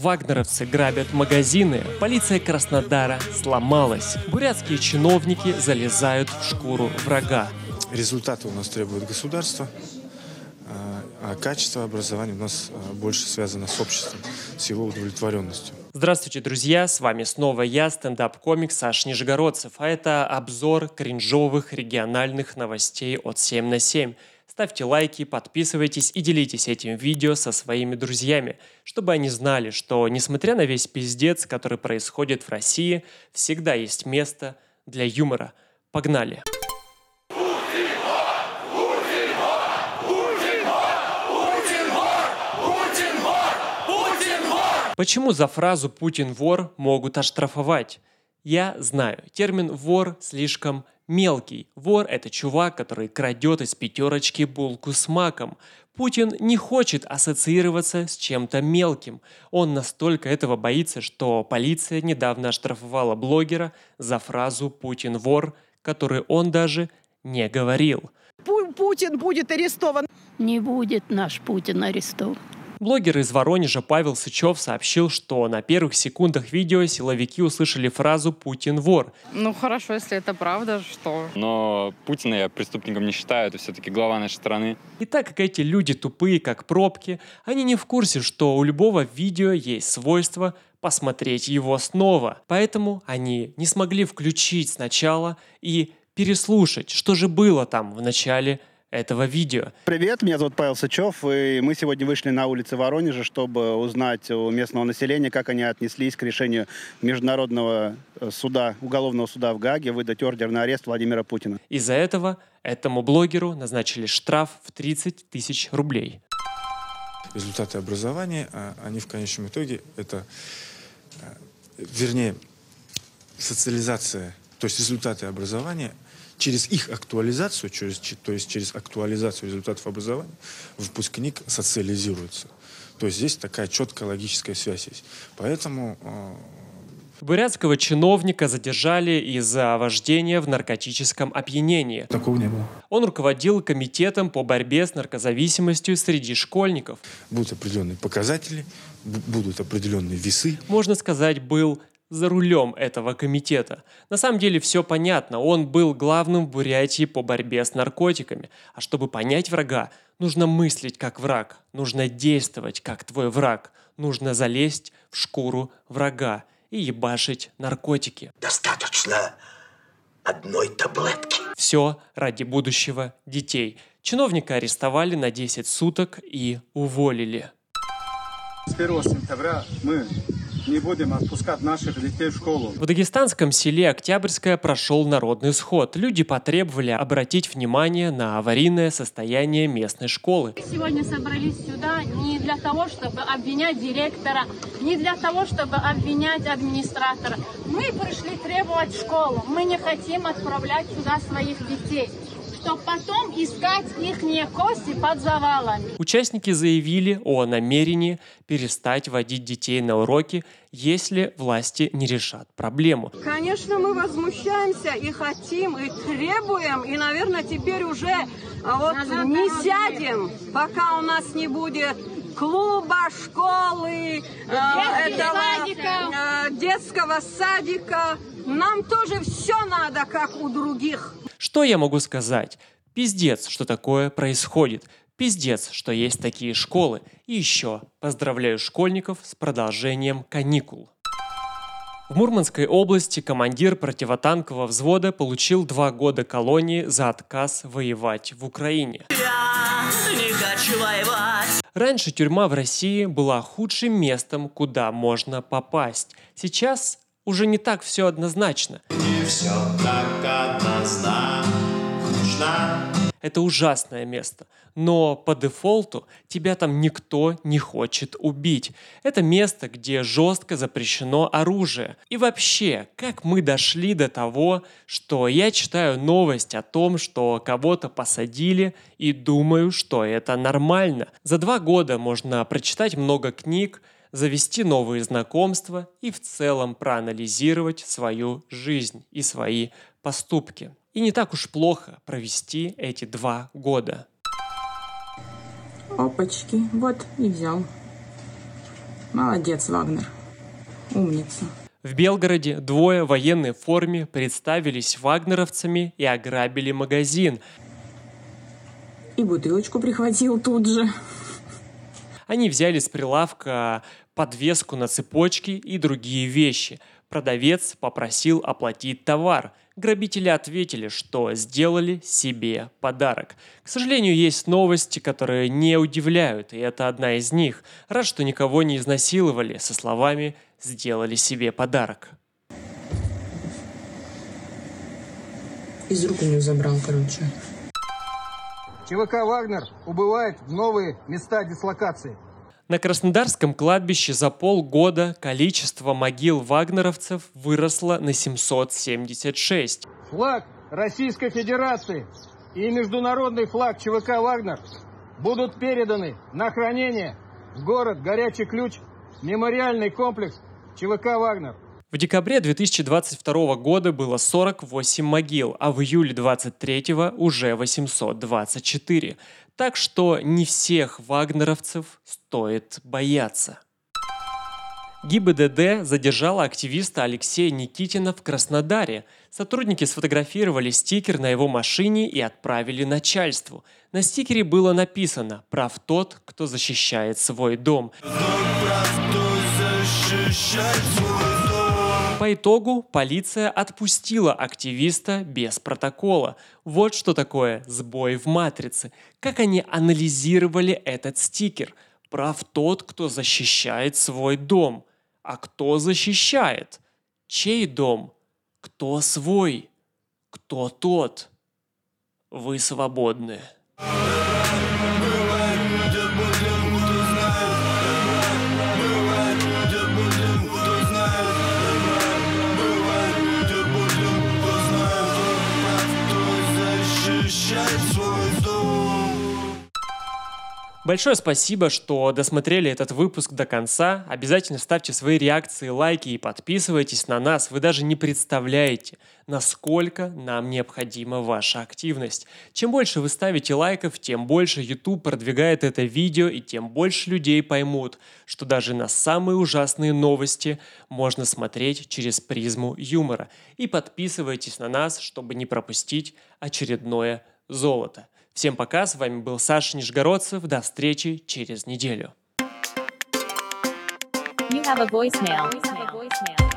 Вагнеровцы грабят магазины, полиция Краснодара сломалась. Бурятские чиновники залезают в шкуру врага. Результаты у нас требует государство, а, а качество образования у нас а, больше связано с обществом, с его удовлетворенностью. Здравствуйте, друзья! С вами снова я, стендап-комик Саш Нижегородцев, а это обзор кринжовых региональных новостей от 7 на 7. Ставьте лайки, подписывайтесь и делитесь этим видео со своими друзьями, чтобы они знали, что, несмотря на весь пиздец, который происходит в России, всегда есть место для юмора. Погнали! Почему за фразу «Путин вор» могут оштрафовать? Я знаю, термин «вор» слишком мелкий. Вор – это чувак, который крадет из пятерочки булку с маком. Путин не хочет ассоциироваться с чем-то мелким. Он настолько этого боится, что полиция недавно оштрафовала блогера за фразу «Путин вор», которую он даже не говорил. Путин будет арестован. Не будет наш Путин арестован. Блогер из Воронежа Павел Сычев сообщил, что на первых секундах видео силовики услышали фразу «Путин вор». Ну хорошо, если это правда, что... Но Путина я преступником не считаю, это все-таки глава нашей страны. И так как эти люди тупые, как пробки, они не в курсе, что у любого видео есть свойство посмотреть его снова. Поэтому они не смогли включить сначала и переслушать, что же было там в начале этого видео. Привет, меня зовут Павел Сычев, и мы сегодня вышли на улицы Воронежа, чтобы узнать у местного населения, как они отнеслись к решению Международного э, суда, уголовного суда в Гаге выдать ордер на арест Владимира Путина. Из-за этого этому блогеру назначили штраф в 30 тысяч рублей. Результаты образования, а, они в конечном итоге это, э, вернее, социализация, то есть результаты образования – через их актуализацию, через, то есть через актуализацию результатов образования, выпускник социализируется. То есть здесь такая четкая логическая связь есть. Поэтому э, Бурятского чиновника задержали из-за вождения в наркотическом опьянении. Такого не было. Он руководил комитетом по борьбе с наркозависимостью среди школьников. Будут определенные показатели, будут определенные весы. Можно сказать, был за рулем этого комитета. На самом деле все понятно, он был главным в Бурятии по борьбе с наркотиками. А чтобы понять врага, нужно мыслить как враг, нужно действовать как твой враг, нужно залезть в шкуру врага и ебашить наркотики. Достаточно одной таблетки. Все ради будущего детей. Чиновника арестовали на 10 суток и уволили. С 1 сентября мы не будем отпускать наших детей в школу. В дагестанском селе Октябрьское прошел народный сход. Люди потребовали обратить внимание на аварийное состояние местной школы. Сегодня собрались сюда не для того, чтобы обвинять директора, не для того, чтобы обвинять администратора. Мы пришли требовать школу. Мы не хотим отправлять сюда своих детей чтобы потом искать их кости под завалами. Участники заявили о намерении перестать водить детей на уроки, если власти не решат проблему. Конечно, мы возмущаемся и хотим, и требуем, и, наверное, теперь уже а вот не сядем, пока у нас не будет клуба, школы, э, этого, садика. Э, детского садика. Нам тоже все надо, как у других. Что я могу сказать? Пиздец, что такое происходит. Пиздец, что есть такие школы. И еще поздравляю школьников с продолжением каникул. В Мурманской области командир противотанкового взвода получил два года колонии за отказ воевать в Украине. Я не хочу воевать. Раньше тюрьма в России была худшим местом, куда можно попасть. Сейчас уже не так все однозначно. Не все так однозначно. Это ужасное место. Но по дефолту тебя там никто не хочет убить. Это место, где жестко запрещено оружие. И вообще, как мы дошли до того, что я читаю новость о том, что кого-то посадили и думаю, что это нормально. За два года можно прочитать много книг, завести новые знакомства и в целом проанализировать свою жизнь и свои поступки. И не так уж плохо провести эти два года. Опачки, вот и взял. Молодец, Вагнер. Умница. В Белгороде двое в военной форме представились вагнеровцами и ограбили магазин. И бутылочку прихватил тут же. Они взяли с прилавка подвеску на цепочке и другие вещи. Продавец попросил оплатить товар. Грабители ответили, что сделали себе подарок. К сожалению, есть новости, которые не удивляют, и это одна из них. Рад, что никого не изнасиловали, со словами «сделали себе подарок». Из рук у нее забрал, короче. ЧВК «Вагнер» убывает в новые места дислокации. На Краснодарском кладбище за полгода количество могил вагнеровцев выросло на 776. Флаг Российской Федерации и международный флаг ЧВК «Вагнер» будут переданы на хранение в город Горячий Ключ, мемориальный комплекс ЧВК «Вагнер». В декабре 2022 года было 48 могил, а в июле 2023 уже 824. Так что не всех вагнеровцев стоит бояться. ГИБДД задержала активиста Алексея Никитина в Краснодаре. Сотрудники сфотографировали стикер на его машине и отправили начальству. На стикере было написано «Прав тот, кто защищает свой дом». По итогу полиция отпустила активиста без протокола. Вот что такое сбой в матрице. Как они анализировали этот стикер. Прав тот, кто защищает свой дом. А кто защищает? Чей дом? Кто свой? Кто тот? Вы свободны. Большое спасибо, что досмотрели этот выпуск до конца. Обязательно ставьте свои реакции, лайки и подписывайтесь на нас. Вы даже не представляете, насколько нам необходима ваша активность. Чем больше вы ставите лайков, тем больше YouTube продвигает это видео и тем больше людей поймут, что даже на самые ужасные новости можно смотреть через призму юмора. И подписывайтесь на нас, чтобы не пропустить очередное золото. Всем пока, с вами был Саша Нижегородцев, до встречи через неделю. You have a voicemail. You have a voicemail.